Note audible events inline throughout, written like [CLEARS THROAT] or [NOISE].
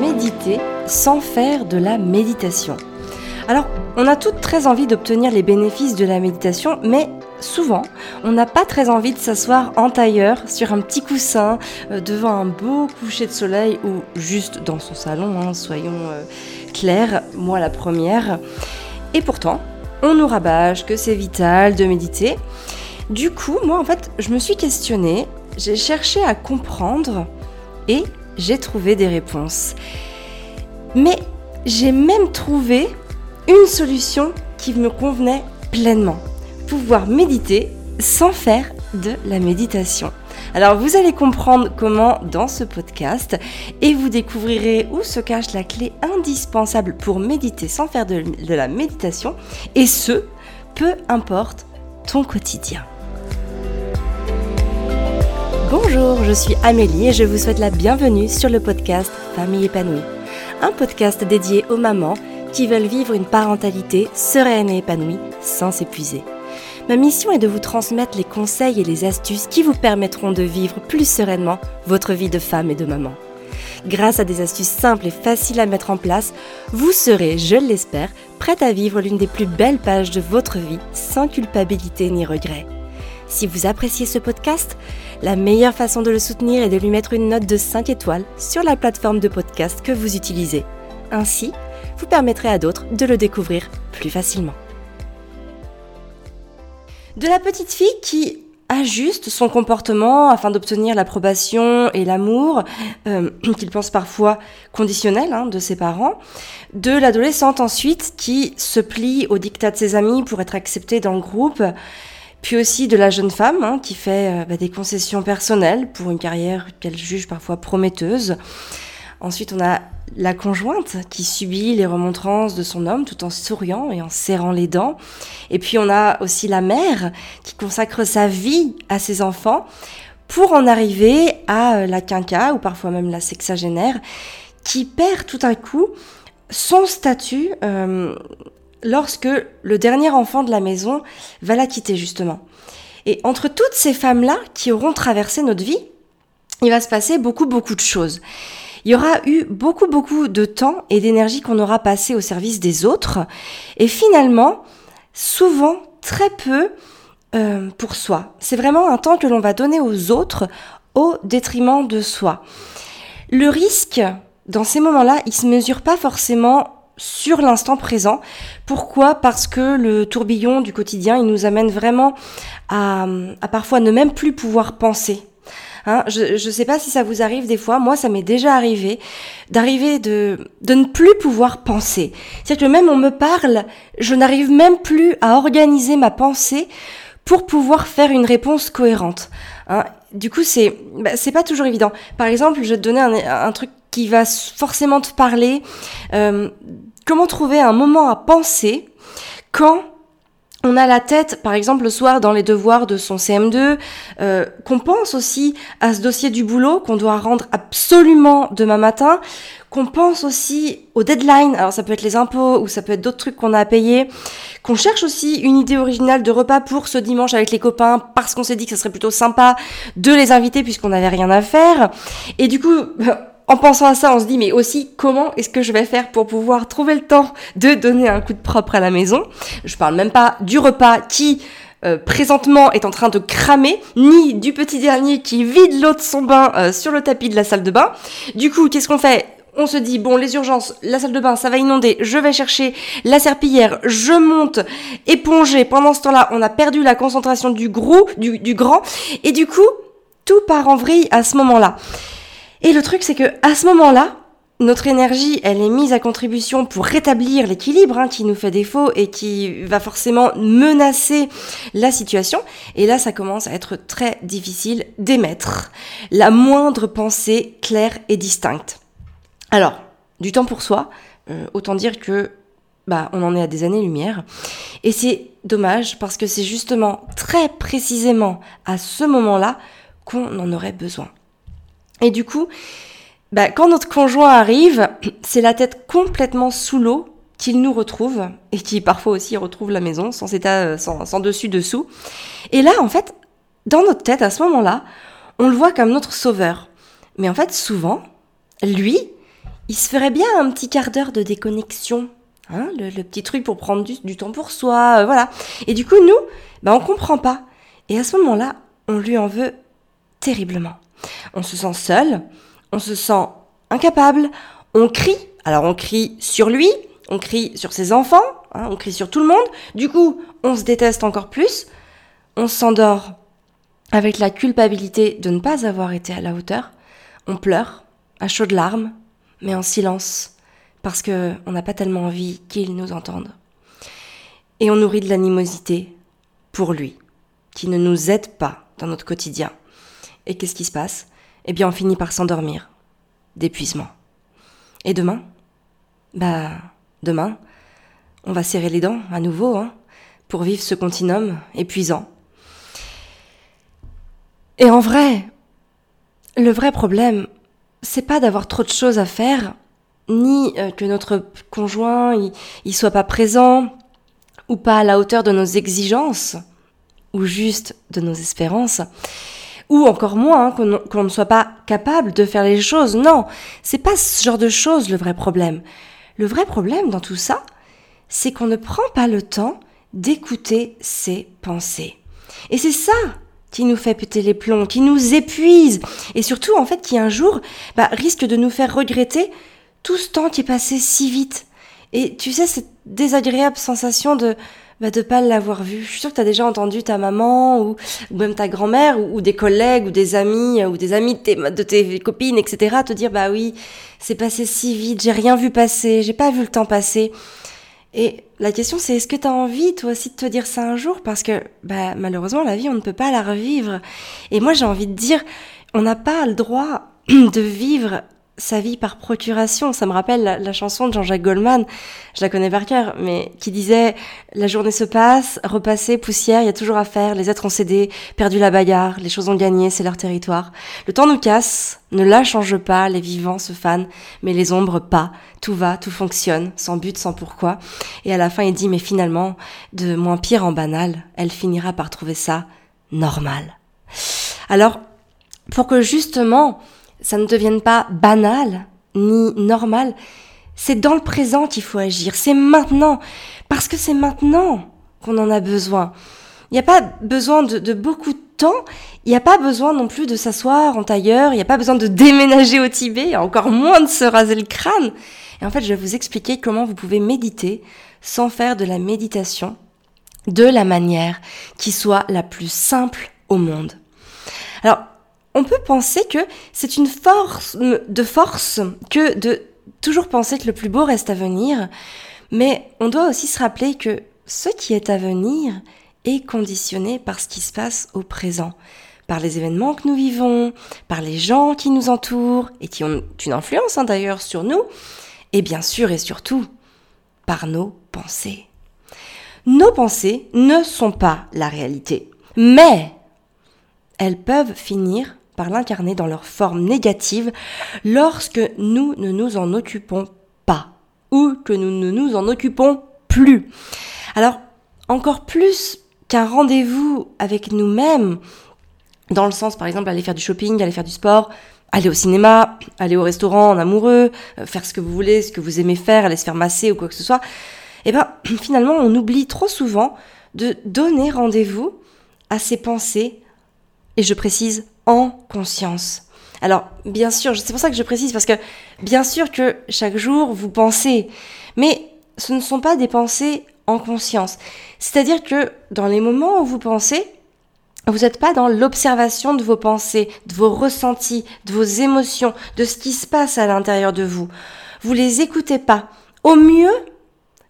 méditer sans faire de la méditation Alors, on a toutes très envie d'obtenir les bénéfices de la méditation, mais souvent, on n'a pas très envie de s'asseoir en tailleur sur un petit coussin euh, devant un beau coucher de soleil ou juste dans son salon, hein, soyons euh, clairs, moi la première. Et pourtant, on nous rabâche que c'est vital de méditer. Du coup, moi en fait, je me suis questionnée, j'ai cherché à comprendre et j'ai trouvé des réponses. Mais j'ai même trouvé une solution qui me convenait pleinement. Pouvoir méditer sans faire de la méditation. Alors vous allez comprendre comment dans ce podcast et vous découvrirez où se cache la clé indispensable pour méditer sans faire de, la méditation et ce, peu importe ton quotidien. Bonjour, je suis Amélie et je vous souhaite la bienvenue sur le podcast Famille épanouie. Un podcast dédié aux mamans qui veulent vivre une parentalité sereine et épanouie sans s'épuiser. Ma mission est de vous transmettre les conseils et les astuces qui vous permettront de vivre plus sereinement votre vie de femme et de maman. Grâce à des astuces simples et faciles à mettre en place, vous serez, je l'espère, prête à vivre l'une des plus belles pages de votre vie sans culpabilité ni regret. Si vous appréciez ce podcast, la meilleure façon de le soutenir est de lui mettre une note de 5 étoiles sur la plateforme de podcast que vous utilisez. Ainsi, vous permettrez à d'autres de le découvrir plus facilement. De la petite fille qui ajuste son comportement afin d'obtenir l'approbation et l'amour, euh, [CLEARS THROAT] qu'il pense parfois conditionnel hein, de ses parents, de l'adolescente ensuite qui se plie au dictat de ses amis pour être acceptée dans le groupe, puis aussi de la jeune femme hein, qui fait euh, bah, des concessions personnelles pour une carrière qu'elle juge parfois prometteuse. Ensuite, on a la conjointe qui subit les remontrances de son homme tout en souriant et en serrant les dents. Et puis on a aussi la mère qui consacre sa vie à ses enfants pour en arriver à euh, la quinca ou parfois même la sexagénaire qui perd tout à coup son statut euh, lorsque le dernier enfant de la maison va la quitter justement. Et entre toutes ces femmes-là qui auront traversé notre vie, il va se passer beaucoup beaucoup de choses. Il y aura eu beaucoup beaucoup de temps et d'énergie qu'on aura passé au service des autres et finalement, souvent très peu euh, pour soi. C'est vraiment un temps que l'on va donner aux autres au détriment de soi. Le risque, dans ces moments-là, il se mesure pas forcément sur l'instant présent. Pourquoi? Parce que le tourbillon du quotidien, il nous amène vraiment à, à parfois ne même plus pouvoir penser. Hein, je ne sais pas si ça vous arrive des fois, moi ça m'est déjà arrivé d'arriver de, de ne plus pouvoir penser. C'est-à-dire que même on me parle, je n'arrive même plus à organiser ma pensée pour pouvoir faire une réponse cohérente. Hein. Du coup, c'est bah, c'est pas toujours évident. Par exemple, je vais te donner un, un truc qui va forcément te parler. Euh, comment trouver un moment à penser quand on a la tête, par exemple, le soir dans les devoirs de son CM2, euh, qu'on pense aussi à ce dossier du boulot qu'on doit rendre absolument demain matin, qu'on pense aussi aux deadlines, alors ça peut être les impôts ou ça peut être d'autres trucs qu'on a à payer, qu'on cherche aussi une idée originale de repas pour ce dimanche avec les copains parce qu'on s'est dit que ce serait plutôt sympa de les inviter puisqu'on n'avait rien à faire. Et du coup, en pensant à ça, on se dit mais aussi comment est-ce que je vais faire pour pouvoir trouver le temps de donner un coup de propre à la maison? Je parle même pas du repas qui euh, présentement est en train de cramer, ni du petit dernier qui vide l'eau de son bain euh, sur le tapis de la salle de bain. Du coup, qu'est-ce qu'on fait? On se dit, bon, les urgences, la salle de bain, ça va inonder, je vais chercher la serpillière, je monte, éponger. Pendant ce temps-là, on a perdu la concentration du gros, du, du grand, et du coup, tout part en vrille à ce moment-là. Et le truc, c'est que à ce moment-là, notre énergie, elle est mise à contribution pour rétablir l'équilibre hein, qui nous fait défaut et qui va forcément menacer la situation. Et là, ça commence à être très difficile d'émettre la moindre pensée claire et distincte. Alors, du temps pour soi, euh, autant dire que bah, on en est à des années-lumière. Et c'est dommage parce que c'est justement très précisément à ce moment-là qu'on en aurait besoin. Et du coup, bah, quand notre conjoint arrive, [CLEARS THROAT] c'est la tête complètement sous l'eau qu'il nous retrouve et qui parfois aussi retrouve la maison sans état, euh, sans, dessus dessous. Et là, en fait, dans notre tête, à ce moment-là, on le voit comme notre sauveur. Mais en fait, souvent, lui, il se ferait bien un petit quart d'heure de déconnexion. Hein, le, petit truc pour prendre du, temps pour soi, euh, voilà. Et du coup, nous, bah, on comprend pas. Et à ce moment-là, on lui en veut terriblement. On se sent seul, on se sent incapable, on crie. Alors on crie sur lui, on crie sur ses enfants, hein, on crie sur tout le monde. Du coup, on se déteste encore plus. On s'endort avec la culpabilité de ne pas avoir été à la hauteur. On pleure, à chaudes larmes, mais en silence, parce qu'on n'a pas tellement envie qu'il nous entende. Et on nourrit de l'animosité pour lui, qui ne nous aide pas dans notre quotidien. Et qu'est-ce qui se passe? Eh bien, on finit par s'endormir, d'épuisement. Et demain? Bah, demain, on va serrer les dents à nouveau, hein, pour vivre ce continuum épuisant. Et en vrai, le vrai problème, c'est pas d'avoir trop de choses à faire, ni euh, que notre conjoint il, soit pas présent ou pas à la hauteur de nos exigences ou juste de nos espérances ou encore moins hein, qu'on ne soit pas capable de faire les choses. Non, c'est pas ce genre de choses le vrai problème. Le vrai problème dans tout ça, c'est qu'on ne prend pas le temps d'écouter ses pensées. Et c'est ça qui nous fait péter les plombs, qui nous épuise, et surtout en fait qui un jour bah, risque de nous faire regretter tout ce temps qui est passé si vite. Et tu sais, cette désagréable sensation de bah, de pas l'avoir vu. Je suis sûre que tu as déjà entendu ta maman ou, ou même ta grand-mère ou, des collègues ou des amis ou des amis de tes, de copines, etc. te dire bah oui, c'est passé si vite, j'ai rien vu passer, j'ai pas vu le temps passer. Et la question c'est est-ce que tu as envie toi aussi de te dire ça un jour? Parce que bah, malheureusement la vie on ne peut pas la revivre. Et moi j'ai envie de dire on n'a pas le droit [CLEARS THROAT] de vivre sa vie par procuration. Ça me rappelle la, chanson de Jean-Jacques Goldman, je la connais par cœur, mais qui disait La journée se passe, repassée, poussière, il y a toujours à faire, les êtres ont cédé, perdu la bagarre, les choses ont gagné, c'est leur territoire. Le temps nous casse, ne la change pas, les vivants se fanent, mais les ombres pas. Tout va, tout fonctionne, sans but, sans pourquoi. Et à la fin, il dit Mais finalement, de moins pire en banal, elle finira par trouver ça normal. Alors, pour que justement ça ne devienne pas banal ni normal. C'est dans le présent qu'il faut agir. C'est maintenant. Parce que c'est maintenant qu'on en a besoin. Il n'y a pas besoin de, beaucoup de temps. Il n'y a pas besoin non plus de s'asseoir en tailleur. Il n'y a pas besoin de déménager au Tibet. Encore moins de se raser le crâne. Et en fait, je vais vous expliquer comment vous pouvez méditer sans faire de la méditation de la manière qui soit la plus simple au monde. Alors, on peut penser que c'est une force de force que de toujours penser que le plus beau reste à venir, mais on doit aussi se rappeler que ce qui est à venir est conditionné par ce qui se passe au présent, par les événements que nous vivons, par les gens qui nous entourent et qui ont une influence hein, d'ailleurs sur nous, et bien sûr et surtout par nos pensées. Nos pensées ne sont pas la réalité, mais elles peuvent finir l'incarner dans leur forme négative lorsque nous ne nous en occupons pas ou que nous ne nous en occupons plus. Alors, encore plus qu'un rendez-vous avec nous-mêmes, dans le sens par exemple aller faire du shopping, aller faire du sport, aller au cinéma, aller au restaurant en amoureux, euh, faire ce que vous voulez, ce que vous aimez faire, aller se faire masser ou quoi que ce soit, eh ben [CLEARS THROAT] finalement on oublie trop souvent de donner rendez-vous à ses pensées, et je précise en conscience. Alors, bien sûr, c'est pour ça que je précise, parce que bien sûr que chaque jour, vous pensez, mais ce ne sont pas des pensées en conscience. C'est-à-dire que dans les moments où vous pensez, vous n'êtes pas dans l'observation de vos pensées, de vos ressentis, de vos émotions, de ce qui se passe à l'intérieur de vous. Vous les écoutez pas. Au mieux,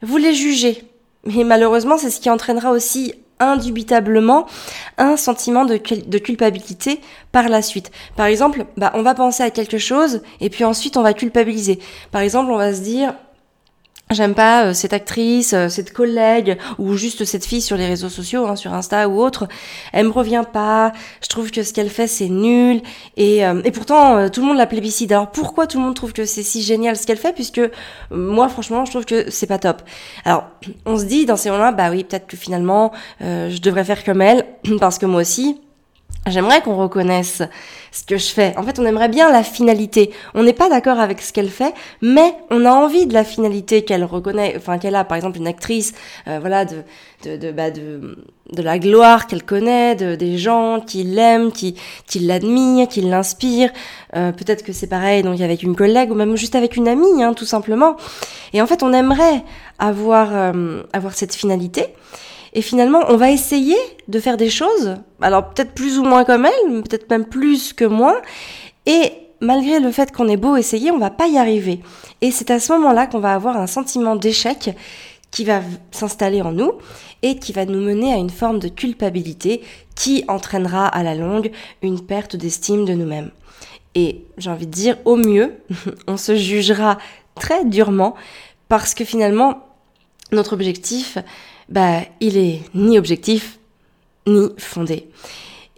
vous les jugez. Mais malheureusement, c'est ce qui entraînera aussi indubitablement un sentiment de, culpabilité par la suite. Par exemple, bah, on va penser à quelque chose et puis ensuite on va culpabiliser. Par exemple, on va se dire J'aime pas euh, cette actrice, euh, cette collègue ou juste cette fille sur les réseaux sociaux, hein, sur Insta ou autre. Elle me revient pas. Je trouve que ce qu'elle fait c'est nul et, euh, et pourtant tout le monde la plébiscite. Alors pourquoi tout le monde trouve que c'est si génial ce qu'elle fait? Puisque moi franchement je trouve que c'est pas top. Alors on se dit dans ces moments-là bah oui peut-être que finalement je devrais faire comme elle [CLEARS THROAT] parce que moi aussi J'aimerais qu'on reconnaisse ce que je fais. En fait, on aimerait bien la finalité. On n'est pas d'accord avec ce qu'elle fait, mais on a envie de la finalité qu'elle reconnaît, enfin qu'elle a. Par exemple, une actrice, euh, voilà, de de bah, de de la gloire qu'elle connaît, de des gens qui l'aiment, qui qui l'admirent, qui l'inspirent. Euh, Peut-être que c'est pareil donc avec une collègue ou même juste avec une amie, hein, tout simplement. Et en fait, on aimerait avoir euh, avoir cette finalité. Et finalement, on va essayer de faire des choses, alors peut-être plus ou moins comme elle, peut-être même plus que moi, et malgré le fait qu'on ait beau essayer, on va pas y arriver. Et c'est à ce moment-là qu'on va avoir un sentiment d'échec qui va s'installer en nous et qui va nous mener à une forme de culpabilité qui entraînera à la longue une perte d'estime de nous-mêmes. Et j'ai envie de dire, au mieux, [LAUGHS] on se jugera très durement parce que finalement, notre objectif, bah, il est ni objectif, ni fondé.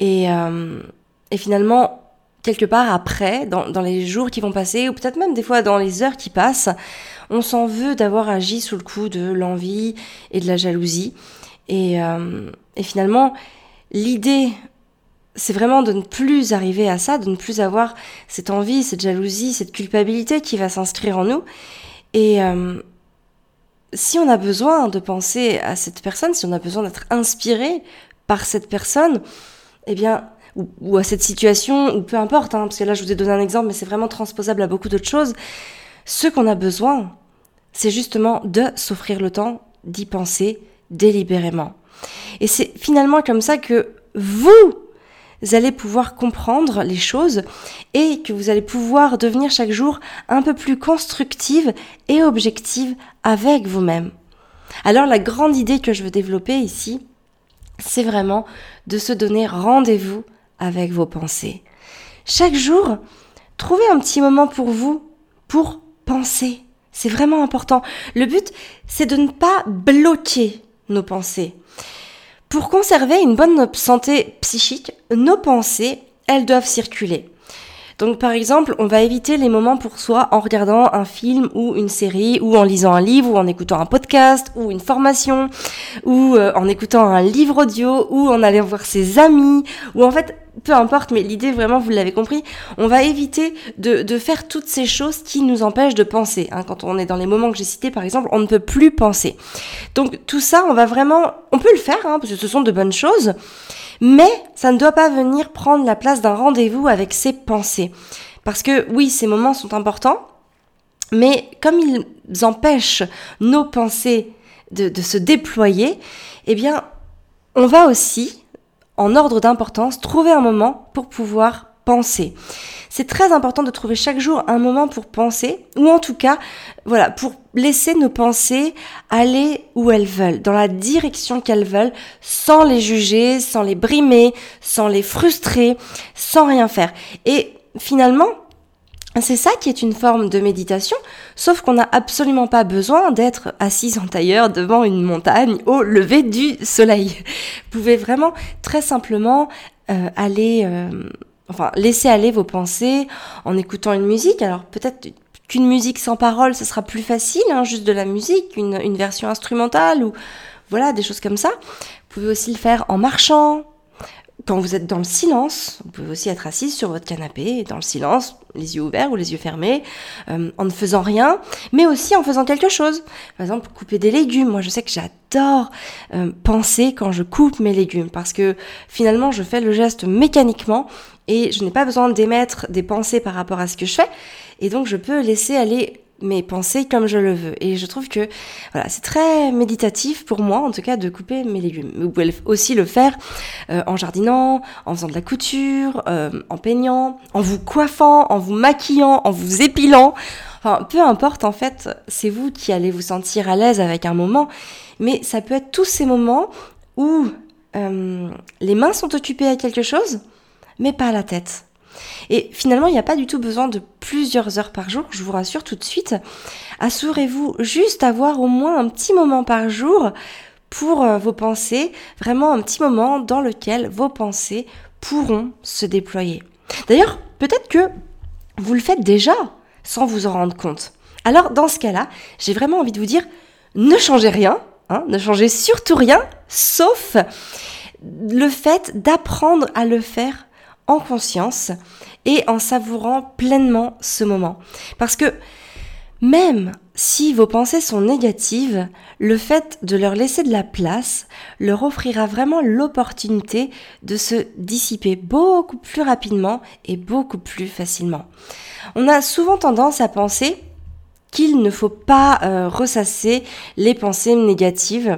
Et, euh, et finalement, quelque part après, dans, les jours qui vont passer, ou peut-être même des fois dans les heures qui passent, on s'en veut d'avoir agi sous le coup de l'envie et de la jalousie. Et, euh, et finalement, l'idée, c'est vraiment de ne plus arriver à ça, de ne plus avoir cette envie, cette jalousie, cette culpabilité qui va s'inscrire en nous. Et, euh, si on a besoin de penser à cette personne, si on a besoin d'être inspiré par cette personne, eh bien, ou, à cette situation, ou peu importe, hein, parce que là je vous ai donné un exemple, mais c'est vraiment transposable à beaucoup d'autres choses, ce qu'on a besoin, c'est justement de s'offrir le temps d'y penser délibérément. Et c'est finalement comme ça que vous vous allez pouvoir comprendre les choses et que vous allez pouvoir devenir chaque jour un peu plus constructive et objective avec vous-même. Alors la grande idée que je veux développer ici, c'est vraiment de se donner rendez-vous avec vos pensées. Chaque jour, trouvez un petit moment pour vous, pour penser. C'est vraiment important. Le but, c'est de ne pas bloquer nos pensées. Pour conserver une bonne santé psychique, nos pensées, elles doivent circuler. Donc par exemple, on va éviter les moments pour soi en regardant un film ou une série, ou en lisant un livre, ou en écoutant un podcast, ou une formation, ou euh, en écoutant un livre audio, ou en allant voir ses amis, ou en fait, peu importe, mais l'idée vraiment, vous l'avez compris, on va éviter de, faire toutes ces choses qui nous empêchent de penser. Hein. Quand on est dans les moments que j'ai cités, par exemple, on ne peut plus penser. Donc tout ça, on va vraiment, on peut le faire, hein, parce que ce sont de bonnes choses, mais ça ne doit pas venir prendre la place d'un rendez-vous avec ses pensées. Parce que oui, ces moments sont importants, mais comme ils empêchent nos pensées de se déployer, eh bien, on va aussi, en ordre d'importance, trouver un moment pour pouvoir penser. C'est très important de trouver chaque jour un moment pour penser, ou en tout cas, voilà, pour laisser nos pensées aller où elles veulent, dans la direction qu'elles veulent, sans les juger, sans les brimer, sans les frustrer, sans rien faire. Et finalement, c'est ça qui est une forme de méditation, sauf qu'on n'a absolument pas besoin d'être assise en tailleur devant une montagne au lever du soleil. Vous pouvez vraiment très simplement euh, aller euh, enfin, laissez aller vos pensées en écoutant une musique. Alors peut-être qu'une musique sans parole, ce sera plus facile, hein, juste de la musique, une, une version instrumentale ou voilà, des choses comme ça. Vous pouvez aussi le faire en marchant, quand vous êtes dans le silence, vous pouvez aussi être assise sur votre canapé, dans le silence, les yeux ouverts ou les yeux fermés, euh, en ne faisant rien, mais aussi en faisant quelque chose. Par exemple, couper des légumes. Moi, je sais que j'adore euh, penser quand je coupe mes légumes, parce que finalement, je fais le geste mécaniquement et je n'ai pas besoin d'émettre des pensées par rapport à ce que je fais. Et donc, je peux laisser aller mes pensées comme je le veux. Et je trouve que voilà, c'est très méditatif pour moi, en tout cas, de couper mes légumes. Vous pouvez aussi le faire euh, en jardinant, en faisant de la couture, euh, en peignant, en vous coiffant, en vous maquillant, en vous épilant. Enfin, peu importe, en fait, c'est vous qui allez vous sentir à l'aise avec un moment. Mais ça peut être tous ces moments où euh, les mains sont occupées à quelque chose, mais pas la tête. Et finalement, il n'y a pas du tout besoin de plusieurs heures par jour, je vous rassure tout de suite. Assurez-vous juste avoir au moins un petit moment par jour pour euh, vos pensées, vraiment un petit moment dans lequel vos pensées pourront se déployer. D'ailleurs, peut-être que vous le faites déjà sans vous en rendre compte. Alors, dans ce cas-là, j'ai vraiment envie de vous dire, ne changez rien, hein, ne changez surtout rien, sauf le fait d'apprendre à le faire en conscience et en savourant pleinement ce moment. Parce que même si vos pensées sont négatives, le fait de leur laisser de la place leur offrira vraiment l'opportunité de se dissiper beaucoup plus rapidement et beaucoup plus facilement. On a souvent tendance à penser qu'il ne faut pas euh, ressasser les pensées négatives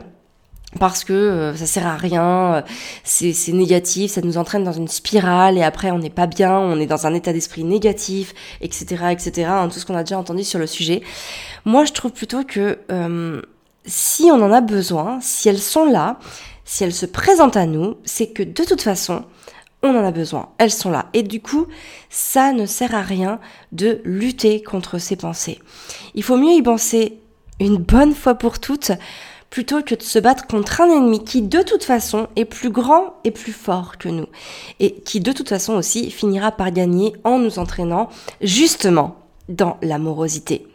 parce que euh, ça sert à rien, euh, c'est négatif, ça nous entraîne dans une spirale et après on n'est pas bien, on est dans un état d'esprit négatif, etc., etc. Hein, tout ce qu'on a déjà entendu sur le sujet. Moi, je trouve plutôt que euh, si on en a besoin, si elles sont là, si elles se présentent à nous, c'est que de toute façon, on en a besoin, elles sont là. Et du coup, ça ne sert à rien de lutter contre ces pensées. Il faut mieux y penser une bonne fois pour toutes plutôt que de se battre contre un ennemi qui de toute façon est plus grand et plus fort que nous et qui de toute façon aussi finira par gagner en nous entraînant justement dans l'amorosité.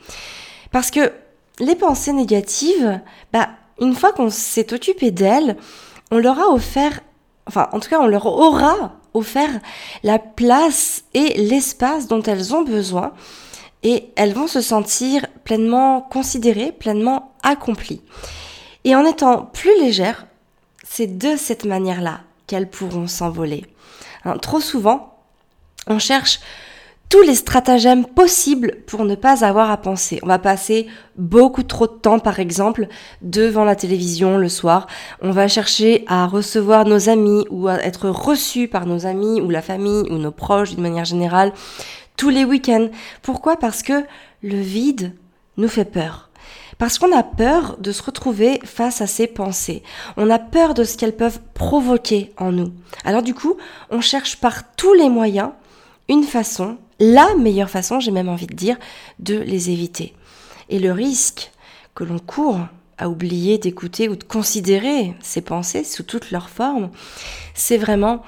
Parce que les pensées négatives, bah, une fois qu'on s'est occupé d'elles, on leur a offert, enfin en tout cas on leur aura offert la place et l'espace dont elles ont besoin et elles vont se sentir pleinement considérées, pleinement accomplies. Et en étant plus légères, c'est de cette manière-là qu'elles pourront s'envoler. Hein, trop souvent, on cherche tous les stratagèmes possibles pour ne pas avoir à penser. On va passer beaucoup trop de temps, par exemple, devant la télévision le soir. On va chercher à recevoir nos amis ou à être reçus par nos amis ou la famille ou nos proches d'une manière générale tous les week-ends. Pourquoi? Parce que le vide nous fait peur. Parce qu'on a peur de se retrouver face à ces pensées. On a peur de ce qu'elles peuvent provoquer en nous. Alors du coup, on cherche par tous les moyens une façon, la meilleure façon, j'ai même envie de dire, de les éviter. Et le risque que l'on court à oublier d'écouter ou de considérer ces pensées sous toutes leurs formes, c'est vraiment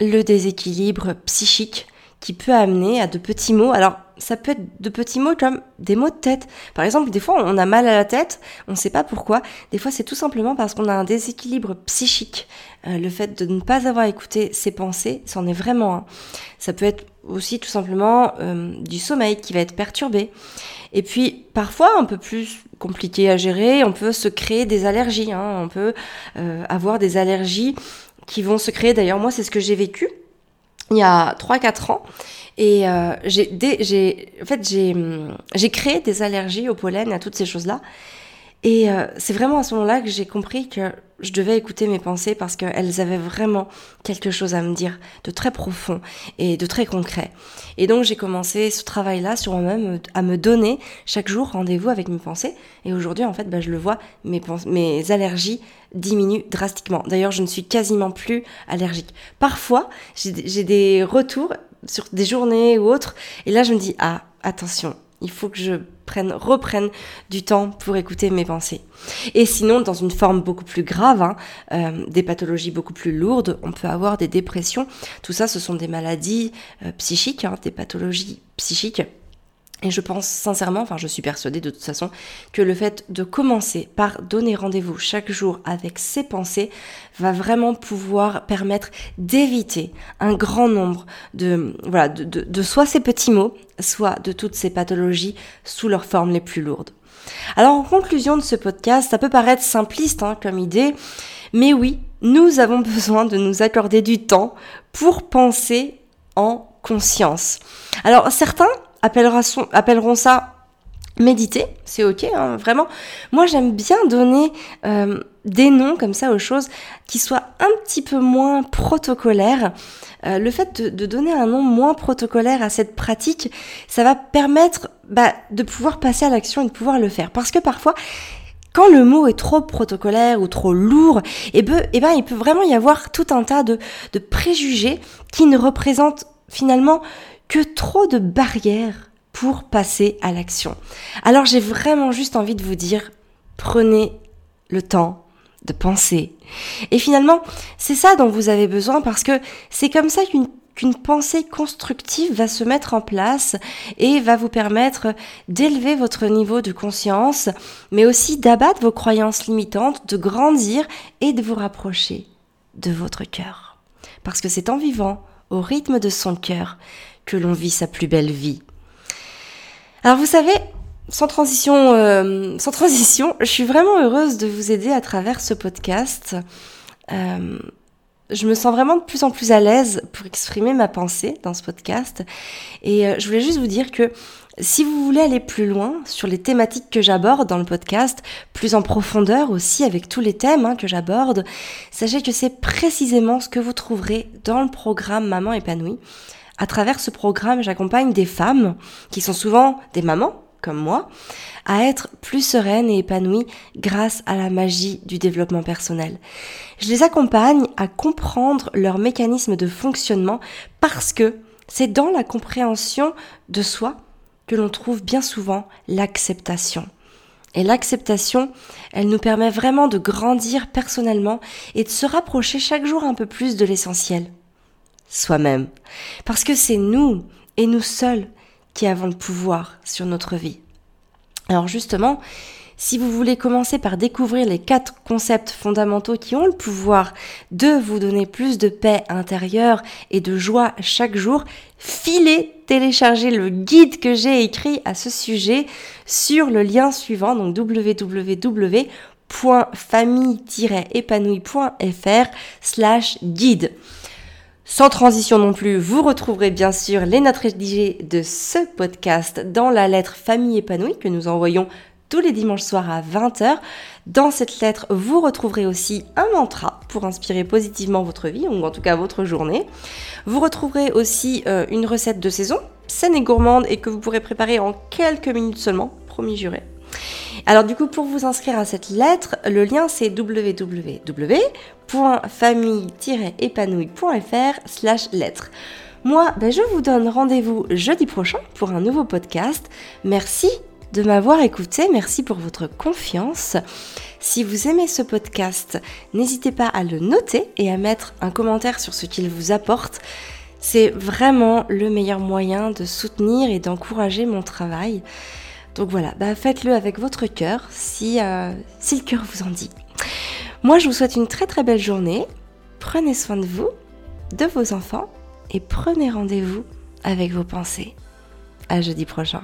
le déséquilibre psychique qui peut amener à de petits mots. Alors, ça peut être de petits mots comme des mots de tête. Par exemple, des fois, on a mal à la tête, on ne sait pas pourquoi. Des fois, c'est tout simplement parce qu'on a un déséquilibre psychique. Euh, le fait de ne pas avoir écouté ses pensées, c'en est vraiment un. Ça peut être aussi tout simplement euh, du sommeil qui va être perturbé. Et puis, parfois, un peu plus compliqué à gérer, on peut se créer des allergies. Hein. On peut euh, avoir des allergies qui vont se créer. D'ailleurs, moi, c'est ce que j'ai vécu il y a 3-4 ans. Et euh, j'ai, en fait, j'ai, j'ai créé des allergies au pollen, à toutes ces choses-là. Et euh, c'est vraiment à ce moment-là que j'ai compris que je devais écouter mes pensées parce qu'elles avaient vraiment quelque chose à me dire de très profond et de très concret. Et donc j'ai commencé ce travail-là sur moi-même à me donner chaque jour rendez-vous avec mes pensées. Et aujourd'hui, en fait, bah, je le vois, mes, mes allergies diminuent drastiquement. D'ailleurs, je ne suis quasiment plus allergique. Parfois, j'ai des retours sur des journées ou autres, et là je me dis, ah, attention, il faut que je prenne, reprenne du temps pour écouter mes pensées. Et sinon, dans une forme beaucoup plus grave, hein, euh, des pathologies beaucoup plus lourdes, on peut avoir des dépressions. Tout ça, ce sont des maladies euh, psychiques, hein, des pathologies psychiques et je pense sincèrement, enfin je suis persuadée de toute façon, que le fait de commencer par donner rendez-vous chaque jour avec ses pensées va vraiment pouvoir permettre d'éviter un grand nombre de, voilà, de, de, soit ces petits mots, soit de toutes ces pathologies sous leurs formes les plus lourdes. Alors en conclusion de ce podcast, ça peut paraître simpliste hein, comme idée, mais oui, nous avons [LAUGHS] besoin de nous accorder du temps pour penser en conscience. Alors certains appelleront ça méditer, c'est ok, hein, vraiment. Moi, j'aime bien donner euh, des noms comme ça aux choses qui soient un petit peu moins protocolaires. Euh, le fait de, donner un nom moins protocolaire à cette pratique, ça va permettre bah, de pouvoir passer à l'action et de pouvoir le faire. Parce que parfois, quand le mot est trop protocolaire ou trop lourd, eh ben, eh ben, il peut vraiment y avoir tout un tas de préjugés qui ne représentent finalement que trop de barrières pour passer à l'action. Alors j'ai vraiment juste envie de vous dire, prenez le temps de penser. Et finalement, c'est ça dont vous avez besoin parce que c'est comme ça qu'une pensée constructive va se mettre en place et va vous permettre d'élever votre niveau de conscience, mais aussi d'abattre vos croyances limitantes, de grandir et de vous rapprocher de votre cœur. Parce que c'est en vivant au rythme de son cœur que l'on vit sa plus belle vie. Alors vous savez, sans transition, euh, [LAUGHS] je suis vraiment heureuse de vous aider à travers ce podcast. Euh, je me sens vraiment de plus en plus à l'aise pour exprimer ma pensée dans ce podcast. Et euh, je voulais juste vous dire que si vous voulez aller plus loin sur les thématiques que j'aborde dans le podcast, plus en profondeur aussi avec tous les thèmes hein, que j'aborde, sachez que c'est précisément ce que vous trouverez dans le programme Maman épanouie. À travers ce programme, j'accompagne des femmes qui sont souvent des mamans comme moi, à être plus sereines et épanouies grâce à la magie du développement personnel. Je les accompagne à comprendre leur mécanisme de fonctionnement parce que c'est dans la compréhension de soi que l'on trouve bien souvent l'acceptation. Et l'acceptation, elle nous permet vraiment de grandir personnellement et de se rapprocher chaque jour un peu plus de l'essentiel. Soi-même. Parce que c'est nous et nous seuls qui avons le pouvoir sur notre vie. Alors justement, si vous voulez commencer par découvrir les quatre concepts fondamentaux qui ont le pouvoir de vous donner plus de paix intérieure et de joie chaque jour, filez télécharger le guide que j'ai écrit à ce sujet sur le lien suivant, donc www.famille-épanouie.fr slash guide. Sans transition non plus, vous retrouverez bien sûr les notes rédigées de ce podcast dans la lettre Famille épanouie que nous envoyons tous les dimanches soirs à 20h. Dans cette lettre, vous retrouverez aussi un mantra pour inspirer positivement votre vie, ou en tout cas votre journée. Vous retrouverez aussi euh, une recette de saison, saine et gourmande, et que vous pourrez préparer en quelques minutes seulement, promis juré. Alors du coup, pour vous inscrire à cette lettre, le lien c'est www.famille-épanouie.fr slash lettre. Moi, ben, je vous donne rendez-vous jeudi prochain pour un nouveau podcast. Merci de m'avoir écouté, merci pour votre confiance. Si vous aimez ce podcast, n'hésitez pas à le noter et à mettre un commentaire sur ce qu'il vous apporte. C'est vraiment le meilleur moyen de soutenir et d'encourager mon travail. Donc voilà, bah faites-le avec votre cœur si, euh, si le cœur vous en dit. Moi, je vous souhaite une très très belle journée. Prenez soin de vous, de vos enfants et prenez rendez-vous avec vos pensées. À jeudi prochain.